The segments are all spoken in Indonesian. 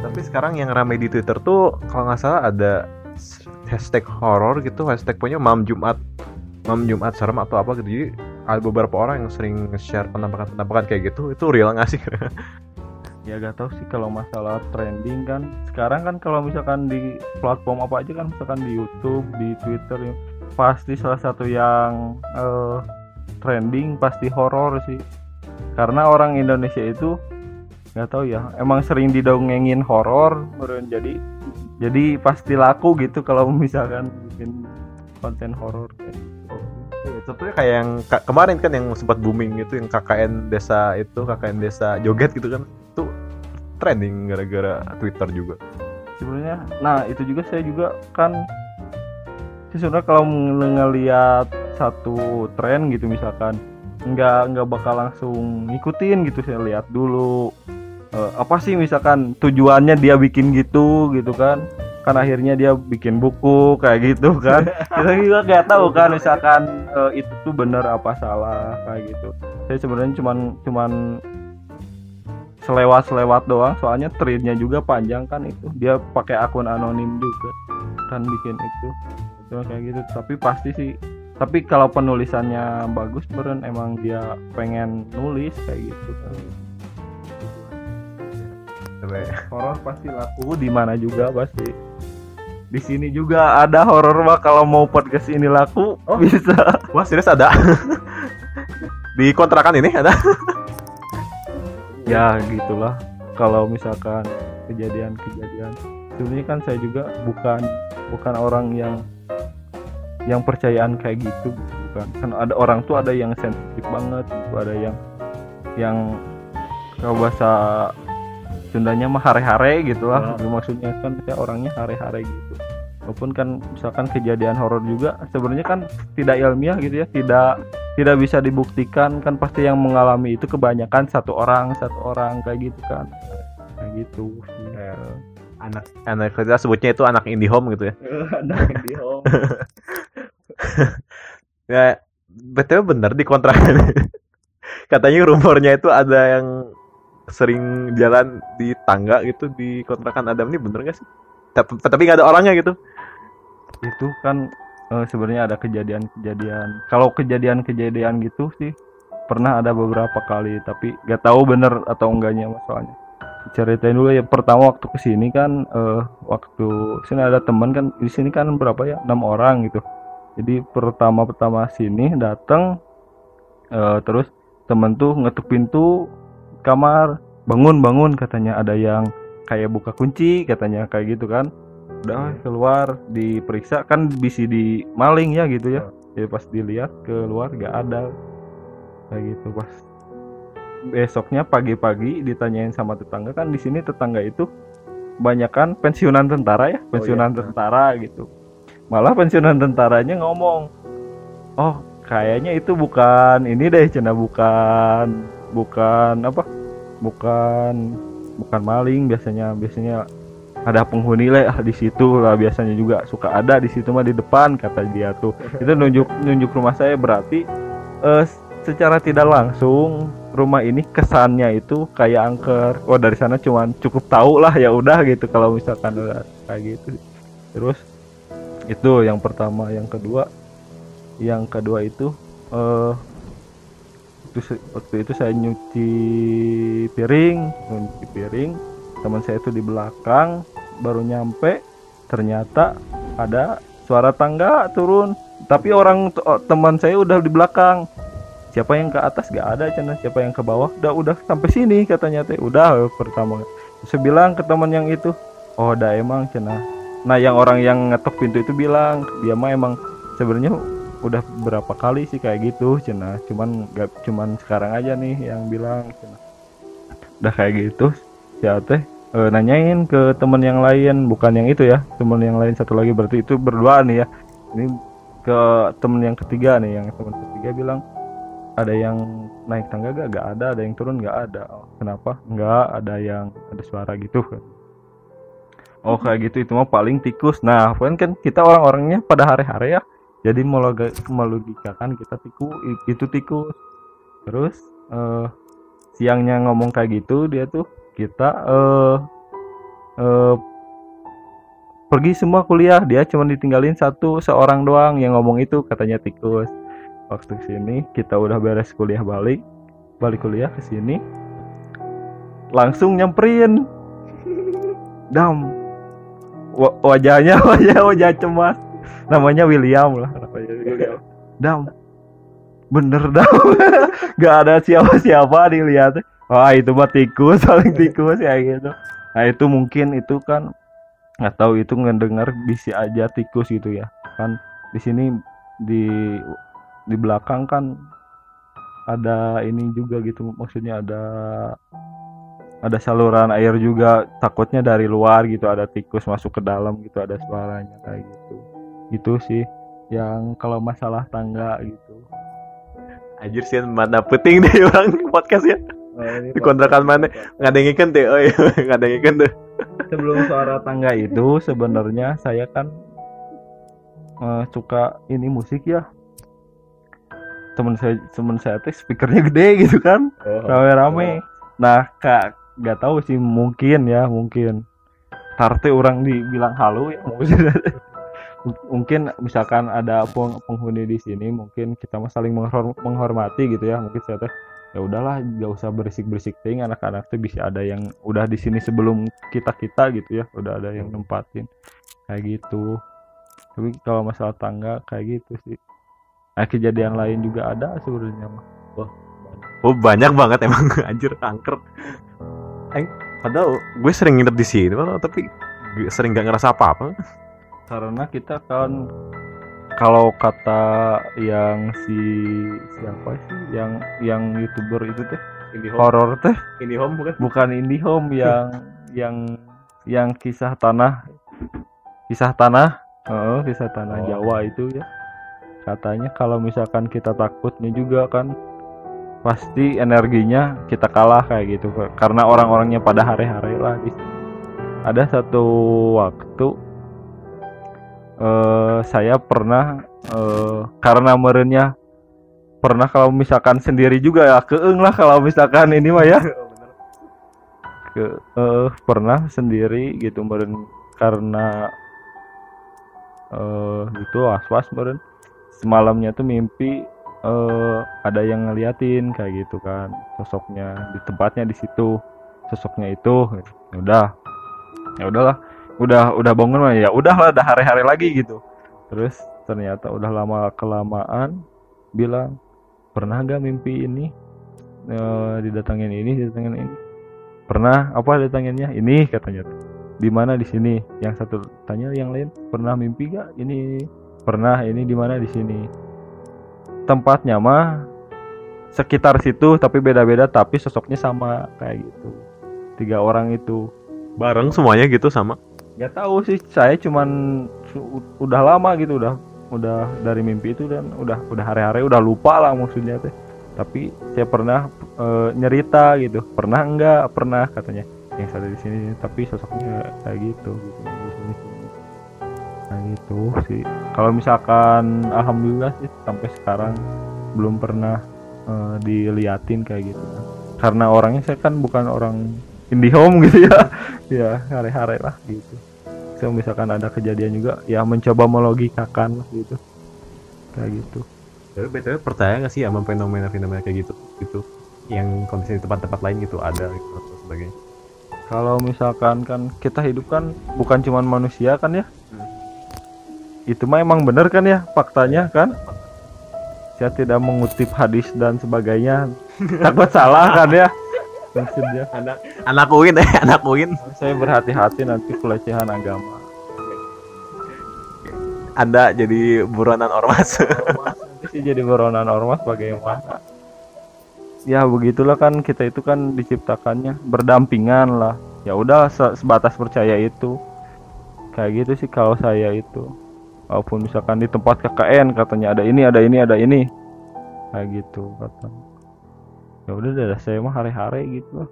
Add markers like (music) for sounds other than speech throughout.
Tapi sekarang yang ramai di Twitter tuh kalau nggak salah ada hashtag horror gitu, hashtag punya Mam Jumat, Mam Jumat serem atau apa gitu. Jadi ada beberapa orang yang sering share penampakan-penampakan kayak gitu. Itu real nggak sih? (laughs) ya gak tahu sih kalau masalah trending kan sekarang kan kalau misalkan di platform apa aja kan misalkan di YouTube di Twitter pasti salah satu yang uh, trending pasti horor sih karena orang Indonesia itu nggak tahu ya. Emang sering didongengin horor jadi jadi pasti laku gitu kalau (laughs) misalkan bikin konten horor kayak gitu. Iya, contohnya kayak yang kemarin kan yang sempat booming itu yang KKN desa itu KKN desa joget gitu kan. Itu trending gara-gara Twitter juga. Sebenarnya nah itu juga saya juga kan sebenarnya kalau ngelihat satu tren gitu misalkan nggak nggak bakal langsung ngikutin gitu saya lihat dulu uh, apa sih misalkan tujuannya dia bikin gitu gitu kan? Kan akhirnya dia bikin buku kayak gitu kan? (laughs) Kita juga nggak tahu kan misalkan uh, itu tuh benar apa salah kayak gitu. Saya sebenarnya cuman cuman selewat-selewat doang. Soalnya threadnya juga panjang kan itu. Dia pakai akun anonim juga kan bikin itu. Cuma kayak gitu. Tapi pasti sih tapi kalau penulisannya bagus beren emang dia pengen nulis kayak gitu kan (laughs) horor pasti laku di mana juga pasti. Di sini juga ada horor mah kalau mau podcast ini laku oh. bisa. (laughs) Wah serius ada? (laughs) Di kontrakan ini ada? Ya gitulah. Kalau misalkan kejadian-kejadian. Sebenarnya kan saya juga bukan bukan orang yang yang percayaan kayak gitu. Bukan. Kan ada orang tuh ada yang sensitif banget gitu ada yang yang kalau bahasa Sundanya mah hare-hare gitu lah. Oh. maksudnya kan saya orangnya hare-hare gitu. Walaupun kan misalkan kejadian horor juga sebenarnya kan tidak ilmiah gitu ya. Tidak tidak bisa dibuktikan. Kan pasti yang mengalami itu kebanyakan satu orang satu orang kayak gitu kan. Kayak gitu. Ya. anak anak kita sebutnya itu anak indie home gitu ya. (laughs) Anak indie home. (laughs) Ya betul bener di kontrak (laughs) katanya rumornya itu ada yang sering jalan di tangga gitu di kontrakan Adam ini bener gak sih? Tapi tapi nggak ada orangnya gitu. Itu kan uh, sebenarnya ada kejadian-kejadian. Kalau kejadian-kejadian gitu sih pernah ada beberapa kali tapi gak tahu bener atau enggaknya masalahnya. Ceritain dulu ya pertama waktu ke sini kan uh, waktu sini ada teman kan di sini kan berapa ya? Enam orang gitu. Jadi pertama pertama sini datang uh, terus temen tuh ngetuk pintu kamar bangun bangun katanya ada yang kayak buka kunci katanya kayak gitu kan. Udah keluar diperiksa kan bisa di maling ya gitu ya. Jadi pas dilihat keluar gak ada. Kayak gitu pas besoknya pagi-pagi ditanyain sama tetangga kan di sini tetangga itu banyak kan pensiunan tentara ya pensiunan oh, iya. tentara gitu. Malah pensiunan tentaranya ngomong oh kayaknya itu bukan ini deh cina bukan bukan apa? Bukan bukan maling biasanya. Biasanya ada penghuni lah di situ lah biasanya juga. Suka ada di situ mah di depan kata dia tuh. (laughs) Itu nunjuk nunjuk rumah saya berarti uh, secara tidak langsung rumah ini kesannya itu kayak angker. Oh dari sana cuman cukup tahu lah ya udah gitu kalau misalkan udah kayak gitu. Terus itu yang pertama. Yang kedua yang kedua itu uh, waktu itu saya nyuci piring nyuci piring. Teman saya itu di belakang baru nyampe ternyata ada suara tangga turun. Tapi orang teman saya udah di belakang. Siapa yang ke atas? Gak ada cina siapa yang ke bawah? Udah udah sampai sini katanya teh. Udah pertama. Saya bilang ke teman yang itu oh udah emang cina nah yang orang yang ngetok pintu itu bilang dia mah emang sebenarnya udah berapa kali sih kayak gitu cina cuman gak cuman sekarang aja nih yang bilang cina udah kayak gitu siapa teh e, nanyain ke teman yang lain bukan yang itu ya teman yang lain satu lagi berarti itu berdua nih ya ini ke teman yang ketiga nih yang teman ketiga bilang ada yang naik tangga gak? Gak ada. Ada yang turun gak ada. Oh, kenapa? Gak ada yang ada suara gitu kan. Oh kayak gitu itu mah paling tikus. Nah kan kita orang-orangnya pada hari-hari ya. Jadi melogikakan kita tikus itu tikus. Terus uh, siangnya ngomong kayak gitu dia tuh kita uh, eh, pergi semua kuliah. Dia cuma ditinggalin satu seorang doang yang ngomong itu katanya tikus. Waktu sini kita udah beres kuliah balik balik kuliah ke sini. Langsung nyamperin. (laughs) Dam. Wa- wajahnya (laughs) wajah wajah cemas namanya William lah. (laughs) Namanya William. Dam. Bener dam. (laughs) Gak ada siapa-siapa dilihat wah itu mah tikus (laughs) saling tikus ya gitu. Nah itu mungkin itu kan nggak tahu itu ngedengar bisa aja tikus gitu ya. Kan di sini di di belakang kan ada ini juga gitu. Maksudnya ada ada saluran air juga. Takutnya dari luar gitu ada tikus masuk ke dalam gitu ada suaranya kayak gitu itu sih yang kalau masalah tangga gitu. Anjir sih mana penting deh orang podcast ya. Di kontrakan mana? Ngadengikeun teh, oh (laughs) iya, ngadengikeun tuh. sebelum suara tangga itu sebenarnya saya kan eh, suka ini musik ya. Temen saya temen saya teh speakernya gede gitu kan rame-rame. nah kak nggak tahu sih mungkin ya mungkin. Tarte orang dibilang halu ya mungkin mungkin misalkan ada peng- penghuni di sini mungkin kita mah saling menghor- menghormati gitu ya. Mungkin saya teh ya udahlah gak usah berisik berisik ting anak-anak tuh bisa ada yang udah di sini sebelum kita kita gitu ya udah ada yang nempatin. Kayak gitu. Tapi kalau masalah tangga kayak gitu sih. Nah kejadian lain juga ada sebenarnya mah. Oh banyak banget emang. (laughs) Anjir angker. Aing padahal gue sering nginep di sini tapi gue sering gak ngerasa apa-apa. Karena kita kan kalau kata yang si siapa sih? Yang yang youtuber itu teh? Ini horor teh? Ini home bukan? bukan indie home yang yang yang kisah tanah. Kisah tanah? Heeh, kisah tanah Oh. Jawa itu ya. Katanya kalau misalkan kita takutnya juga kan pasti energinya kita kalah kayak gitu karena orang-orangnya pada hari-hari lah. Ada satu waktu eh saya pernah eh karena merenya pernah kalau misalkan sendiri juga ya keeng lah kalau misalkan ini mah ya. Ke eh, pernah sendiri gitu meren karena eh itu was-was meren. Semalamnya tuh mimpi eh ada yang ngeliatin kayak gitu kan. Sosoknya di tempatnya di situ sosoknya itu ya udah. Ya udahlah udah udah bangun mah ya udahlah udah hari-hari lagi gitu. Terus ternyata udah lama kelamaan bilang pernah gak mimpi ini? Eh, didatangin ini didatangin ini. Pernah? Apa datanginnya ini katanya. Di mana? Di sini. Yang satu tanya yang lain pernah mimpi gak ini. Pernah ini di mana? Di sini. Tempatnya mah sekitar situ tapi beda-beda tapi sosoknya sama kayak gitu. Tiga orang itu. Bareng semuanya gitu sama. Nggak tahu sih saya cuman udah lama gitu udah udah dari mimpi itu dan udah udah hari-hari udah lupa lah maksudnya teh. Tapi saya pernah eh, nyerita gitu. Pernah enggak pernah katanya. Yang ada di sini tapi sosoknya kayak gitu. Gitu kayak gitu sih. Kalau misalkan alhamdulillah sih sampai sekarang belum pernah eh, diliatin kayak gitu. Karena orangnya saya kan bukan orang indie home (laughs) gitu ya. Ya hari-hari lah gitu. So misalkan ada kejadian juga ya mencoba melogikakan lah gitu. Kayak gitu. Tapi btw percaya gak sih sama fenomena-fenomena kayak gitu? Gitu yang kondisi di tempat-tempat lain gitu ada gitu atau sebagainya. kalau misalkan kan kita hidup kan bukan cuman manusia kan ya? Itu mah emang bener kan ya faktanya kan? saya tidak mengutip hadis dan sebagainya. Takut salah kan ya maksudnya Anak (laughs) anak Uin eh anak Uin. saya berhati-hati nanti pelecehan agama. Anda jadi buronan ormas. nanti sih jadi buronan ormas bagaimana? Ya begitulah kan kita itu kan diciptakannya berdampingan lah. Ya udah se- sebatas percaya itu. Kayak gitu sih kalau saya itu. Walaupun misalkan di tempat KKN katanya ada ini ada ini ada ini. Kayak gitu kata ya udah dah saya mah hari-hari gitu. Lah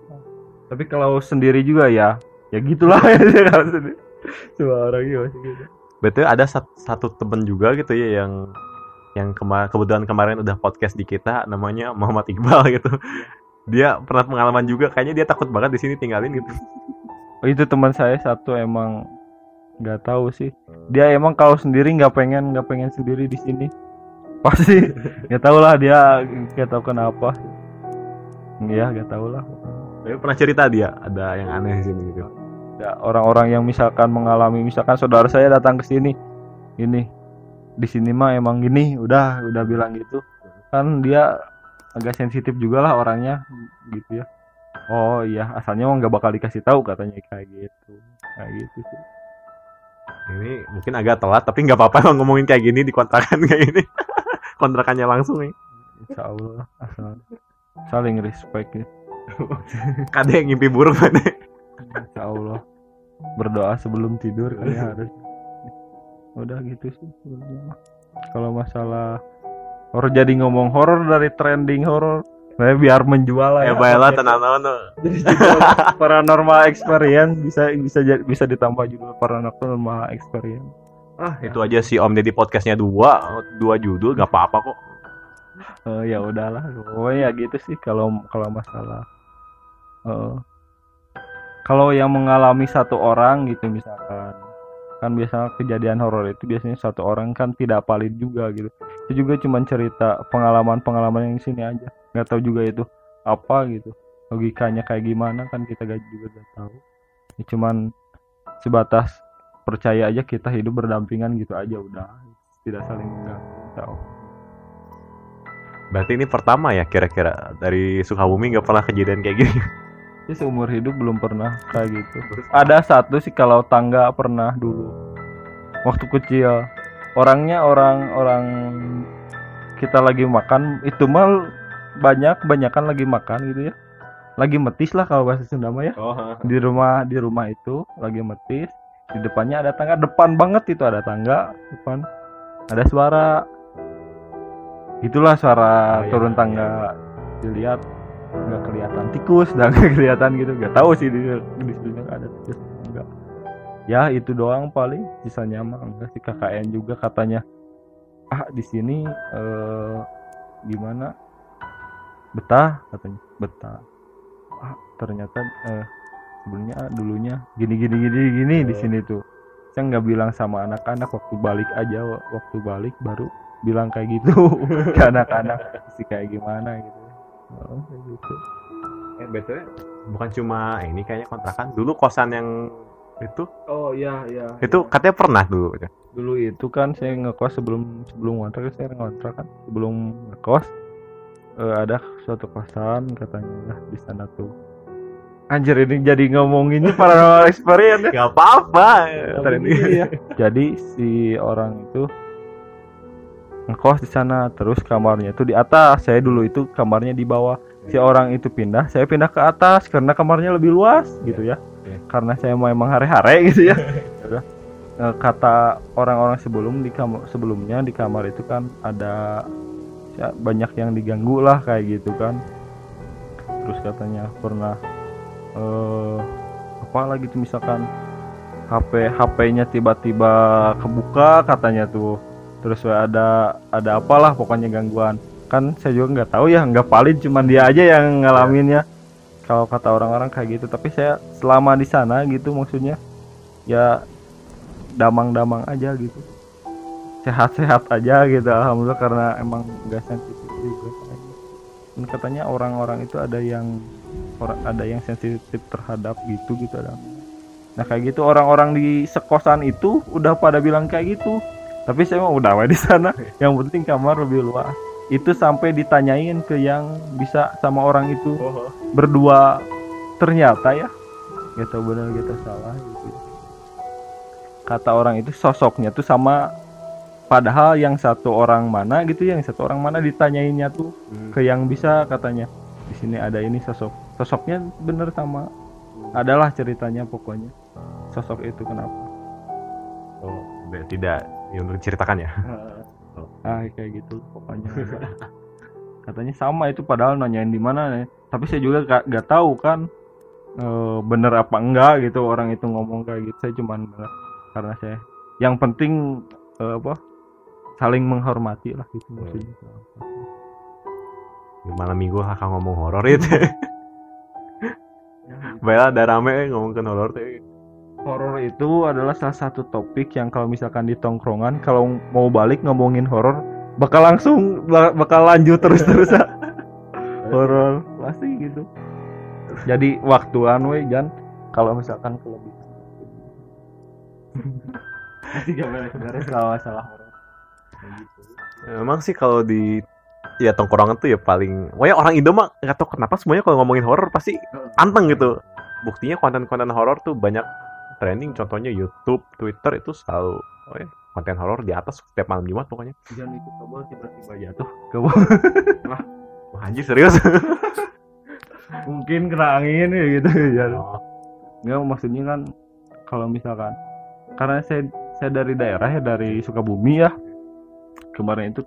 tapi kalau sendiri juga ya ya gitulah. Ya (laughs) kalau sendiri. Semua orang masih gitu. Betul ada sat- satu temen juga gitu ya yang yang kema kebetulan kemarin udah podcast di kita namanya Muhammad Iqbal gitu. Dia pernah pengalaman juga kayaknya dia takut banget di sini tinggalin gitu. oh, itu teman saya satu emang nggak tahu sih. Dia emang kalau sendiri nggak pengen nggak pengen sendiri di sini. Pasti. (laughs) Nggak tahu lah dia nggak tahu kenapa Iya nggak tahu lah Tapi pernah cerita dia ada yang aneh di sini gitu. ya orang-orang yang misalkan mengalami misalkan saudara saya datang ke sini ini di sini mah emang gini udah udah bilang gitu kan dia agak sensitif juga lah orangnya gitu ya oh iya asalnya mah nggak bakal dikasih tahu katanya kayak gitu kayak gitu sih Ini mungkin agak telat tapi nggak apa-apa emang ngomongin kayak gini di kontrakan (laughs) kayak gini. Kontrakannya langsung nih. insya Allah asal saling respect ya. (laughs) Ada yang ngimpi buruk mana? insya Allah. Berdoa sebelum tidur kali harus. Udah gitu sih. Kalau masalah horor jadi ngomong horor dari trending horor nah, biar menjual lah Ya baiklah tenang tenang. Jadi paranormal experience bisa bisa jadi- bisa ditambah judul paranormal experience. Ah itu aja sih Om. Deddy podcastnya dua dua judul gak apa-apa kok. Eh, ya udahlah. Pokoknya ya gitu sih kalau kalau masalah eh, kalau yang mengalami satu orang gitu misalkan kan biasanya kejadian horor itu biasanya satu orang kan tidak valid juga gitu. Itu juga cuman cerita pengalaman-pengalaman yang di sini aja. Nggak tahu juga itu apa gitu. Logikanya kayak gimana kan kita gak juga gak tahu. Ya cuman sebatas percaya aja kita hidup berdampingan gitu aja udah. Tidak saling mengganggu tahu Berarti ini pertama ya kira-kira dari Sukabumi nggak pernah kejadian kayak gini. (laughs) Ya seumur hidup belum pernah kayak gitu. Ada satu sih kalau tangga pernah dulu. Waktu kecil. Orangnya orang orang kita lagi makan itu mal banyak banyakan lagi makan gitu ya. Lagi metis lah kalau bahasa Sunda mah ya. Oh. Di rumah di rumah itu lagi metis. Di depannya ada tangga depan banget itu ada tangga depan. Ada suara itulah suara Oh, iya, turun iya. tangga. dilihat nggak kelihatan tikus dan (laughs) nggak kelihatan gitu. Nggak tahu sih di di situ ada tikus enggak ya itu doang paling. Sisanya mah enggak sih. KKN juga katanya. Ah di sini eh, gimana? Betah katanya. Betah. Ah ternyata eh, sebelumnya ah, dulunya gini gini gini gini di Oh. sini tuh. Saya nggak bilang sama anak-anak waktu balik aja. Wa- waktu balik baru bilang kayak gitu (laughs) ke anak-anak sih kayak gimana gitu oh, kayak gitu Eh, betul bukan cuma ini kayaknya kontrakan. Dulu kosan yang itu oh iya iya itu katanya pernah dulu. dulu itu kan saya ngekos sebelum sebelum ngontrak saya ngontrak kan sebelum ngekos eh, ada suatu kosan katanya lah di sana tuh anjir ini jadi ngomonginnya (laughs) paranormal experience ya. Gak apa-apa. Ya. jadi si orang itu ngekos di sana terus kamarnya itu di atas. Saya dulu itu kamarnya di bawah. Si orang itu pindah saya pindah ke atas karena kamarnya lebih luas gitu ya. Iya. karena saya mau emang hare-hare gitu ya. (laughs) Eh, kata orang-orang sebelum di kamar sebelumnya di kamar itu kan ada ya, banyak yang diganggu lah kayak gitu kan. Terus katanya pernah eh apa lagi tuh misalkan HP HP-nya tiba-tiba kebuka katanya tuh terus ada ada apalah pokoknya gangguan. Kan saya juga nggak tahu ya nggak valid cuman dia aja yang ngalaminnya kalau kata orang-orang kayak gitu tapi saya selama di sana gitu maksudnya ya damang-damang aja gitu. Sehat-sehat aja gitu alhamdulillah karena emang nggak sensitif juga. Dan katanya orang-orang itu ada yang orang ada yang sensitif terhadap gitu gitu ada nah kayak gitu orang-orang di sekosan itu udah pada bilang kayak gitu tapi saya mah udah di sana. Yang penting kamar lebih luas. Itu sampai ditanyain ke yang bisa sama orang itu. Berdua ternyata ya. Nggak tahu benar tahu salah gitu. Kata orang itu sosoknya tuh sama. Padahal yang satu orang mana gitu yang satu orang mana ditanyainnya tuh ke yang bisa katanya. Di sini ada ini sosok. Sosoknya bener sama. Adalah ceritanya pokoknya. Sosok itu kenapa? Oh, tidak ya, untuk diceritakan ya. ah kayak gitu. Pokoknya. (laughs) Katanya sama itu padahal nanyain di mana nih tapi saya juga gak, gak tahu kan eh, bener apa enggak gitu orang itu ngomong kayak gitu. Saya cuman karena saya yang penting eh, apa saling menghormati lah gitu maksudnya. Malam minggu kakak ngomong horor itu. (laughs) Baiklah ada rame ngomongin horor teh. Horor itu adalah salah satu topik yang kalau misalkan di tongkrongan kalau mau balik ngomongin horor bakal langsung ba- bakal lanjut terus terusan (laughs) horor pasti gitu. Jadi waktuan we Jan. Kalau misalkan kelebihan pasti gak beres-beres kalau masalah horor Kayak gitu. Emang sih kalau di ya tongkrongan tuh ya paling, pokoknya orang Indo mah nggak tahu kenapa semuanya kalau ngomongin horor pasti anteng gitu. Buktinya konten-konten horor tuh banyak trending, contohnya YouTube, Twitter itu selalu oh ya, konten horor di atas setiap malam Jumat pokoknya. Jan ikut kabel tiba-tiba jatuh ke bawah. (laughs) Wah anjir serius. (laughs) mungkin kena angin ya gitu ya Oh, maksudnya kan kalau misalkan karena saya saya dari daerah ya dari Sukabumi ya kemarin itu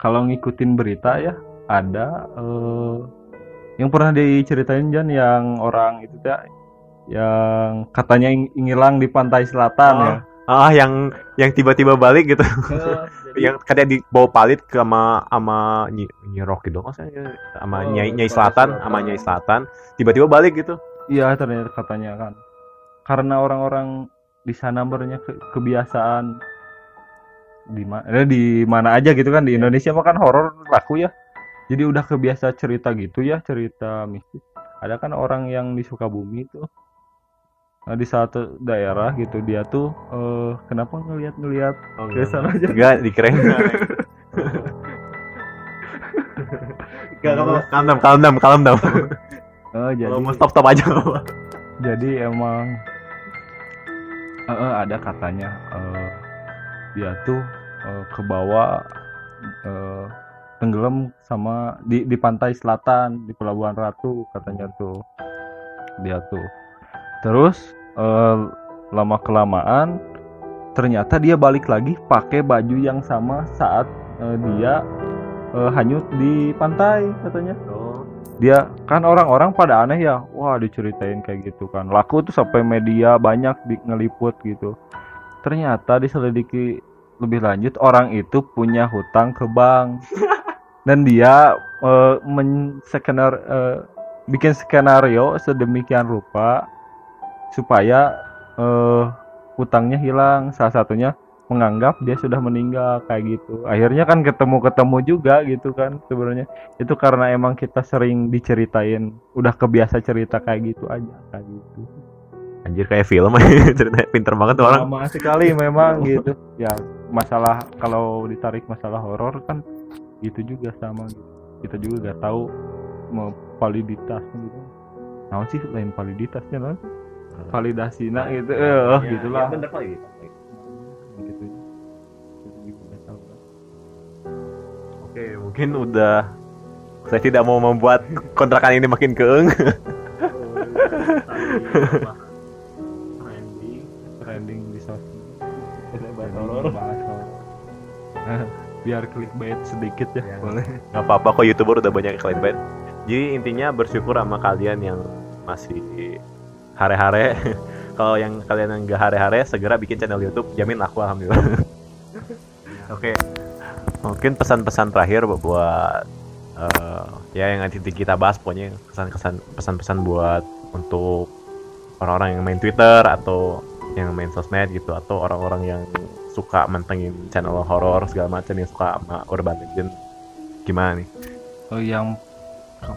kalau ngikutin berita ya ada eh, yang pernah diceritain Jan yang orang itu ya yang katanya ngilang di pantai selatan ya. Ah yang yang tiba-tiba balik gitu. (laughs) yang kadang dibawa palit ke sama sama Nyi, Nyi Rocky dong maksudnya sama Oh, Nyai, Nyai Selatan. Sama Nyai Selatan. Tiba-tiba balik gitu. Iya ternyata katanya kan. Karena orang-orang di sana bernya ke- kebiasaan. Di mana di mana aja gitu kan di Indonesia mah kan horor laku ya. Jadi udah kebiasa cerita gitu ya cerita mistis. Ada kan orang yang di Sukabumi itu nah, di satu daerah gitu dia tuh eh, kenapa ngelihat-ngelihat Oh, ke sana aja Enggak apa-apa. Kalem down, kalem kalem. Eh, (laughs) jadi Kalau mau stop stop aja. jadi emang eh, eh, ada katanya eh, dia tuh eh, ke bawah eh, tenggelam sama di di pantai selatan di Pelabuhan Ratu katanya tuh dia tuh terus eh, lama kelamaan ternyata dia balik lagi pakai baju yang sama saat eh, dia eh, hanyut di pantai katanya. Dia kan orang-orang pada aneh ya wah diceritain kayak gitu kan. Laku tuh sampai media banyak di ngeliput gitu. Ternyata diselidiki lebih lanjut orang itu punya hutang ke bank. (laughs) Dan dia eh, men skenar eh, bikin skenario sedemikian rupa supaya eh, hutangnya hilang. Salah satunya menganggap dia sudah meninggal kayak gitu. Akhirnya kan ketemu-ketemu juga gitu kan sebenarnya. Itu karena emang kita sering diceritain udah kebiasa cerita kayak gitu aja kayak gitu. Anjir kayak film (laughs) ceritanya. Pinter banget tuh orang. lama sekali memang gitu. Ya masalah kalau ditarik masalah horor kan gitu juga sama gitu. kita juga gak tahu mau validitas gitu. Nah sih lain validitasnya lah validasi nah gitu eh gitulah bener kali. gitu Kita juga nggak tahu kan. Oke, mungkin udah saya tidak mau membuat kontrakan ini makin keeng. trending trending di sosmed biar clickbait sedikit ya Ya. boleh Gak apa-apa kok youtuber udah banyak clickbait. Jadi intinya bersyukur sama kalian yang masih hare-hare. (laughs) Kalau yang kalian yang gak hare-hare segera bikin channel YouTube, jamin laku alhamdulillah. Oke. Mungkin pesan-pesan terakhir buat eh, ya yang nanti kita bahas pokoknya kesan-kesan pesan-pesan buat untuk orang-orang yang main Twitter atau yang main sosmed gitu atau orang-orang yang suka mentengin channel horor segala macam yang suka sama urban legend gimana nih? oh yang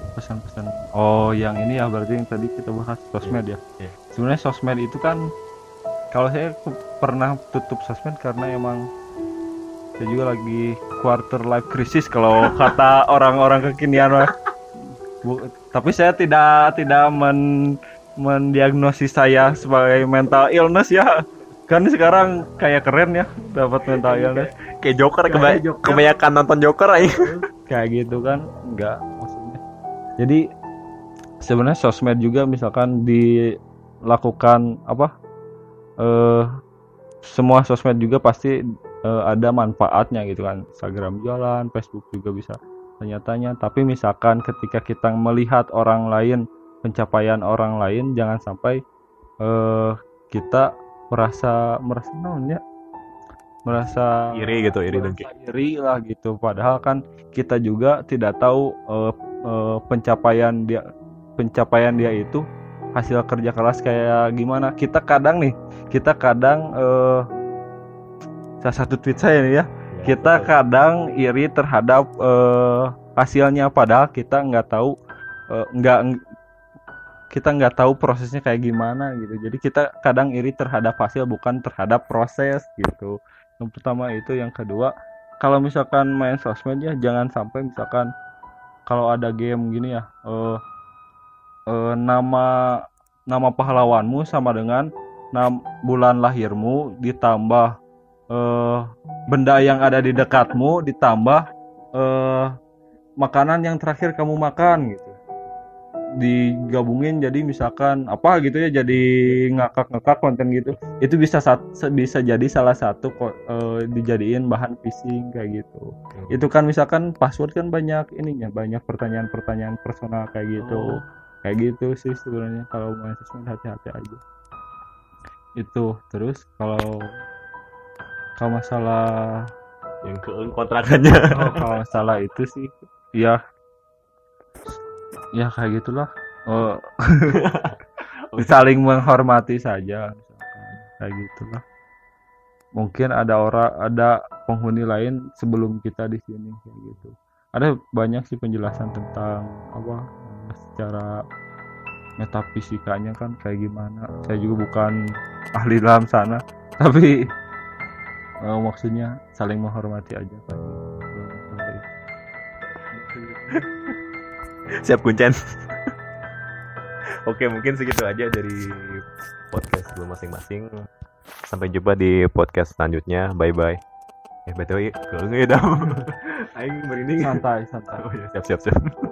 pesan-pesan oh yang ini ya berarti yang tadi kita bahas sosmed ya Iya. sebenarnya sosmed itu kan kalau saya pernah tutup sosmed karena emang saya juga lagi quarter life crisis kalau kata (laughs) orang-orang kekinian mah. Bu- tapi saya tidak tidak men mendiagnosis saya sebagai mental illness ya kan sekarang kayak keren ya dapat mental illness kayak Joker Kayak Joker. kebanyakan nonton Joker aja. kayak gitu kan enggak maksudnya jadi sebenarnya sosmed juga misalkan dilakukan apa eh semua sosmed juga pasti eh, ada manfaatnya gitu kan. Instagram jualan Facebook juga bisa tanya-tanya tapi misalkan ketika kita melihat orang lain pencapaian orang lain jangan sampai eh kita merasa merasa naon ya merasa iri gitu iri dengki. iri lah gitu. Padahal kan kita juga tidak tahu eh, eh, pencapaian dia pencapaian dia itu hasil kerja keras kayak gimana. Kita kadang nih kita kadang eh salah satu tweet saya nih ya. Kita kadang iri terhadap eh, hasilnya. Padahal kita nggak tahu eh, nggak kita nggak tahu prosesnya kayak gimana gitu. Jadi kita kadang iri terhadap hasil bukan terhadap proses gitu yang pertama itu yang kedua kalau misalkan main sosmed ya jangan sampai misalkan kalau ada game gini ya eh eh, nama nama pahlawanmu sama dengan nam, bulan lahirmu ditambah eh benda yang ada di dekatmu ditambah eh makanan yang terakhir kamu makan gitu digabungin jadi misalkan apa gitu ya jadi ngakak-ngakak konten gitu. Itu bisa sat, bisa jadi salah satu kok eh, dijadiin bahan phishing kayak gitu. Itu kan misalkan password kan banyak ininya banyak pertanyaan-pertanyaan personal kayak gitu. Oh. kayak gitu sih sebenarnya kalau main sosmed hati-hati aja. Itu terus kalau kalau masalah yang ke kontrakannya. Oh, kalau masalah itu sih ya ya kayak gitulah. Oh, (laughs) saling menghormati saja kayak gitulah. Mungkin ada orang ada penghuni lain sebelum kita di sini kayak gitu. Ada banyak sih penjelasan tentang apa secara metafisikanya kan kayak gimana. Saya juga bukan ahli dalam sana (laughs) tapi eh, maksudnya saling menghormati aja gitu. Siap kuncen. (laughs) Oke mungkin segitu aja dari podcast gue masing-masing. Sampai jumpa di podcast selanjutnya. Bye bye eh btw ke nggak ya dam (laughs) aing merinding. Santai santai. Oh, ya, siap siap siap (laughs)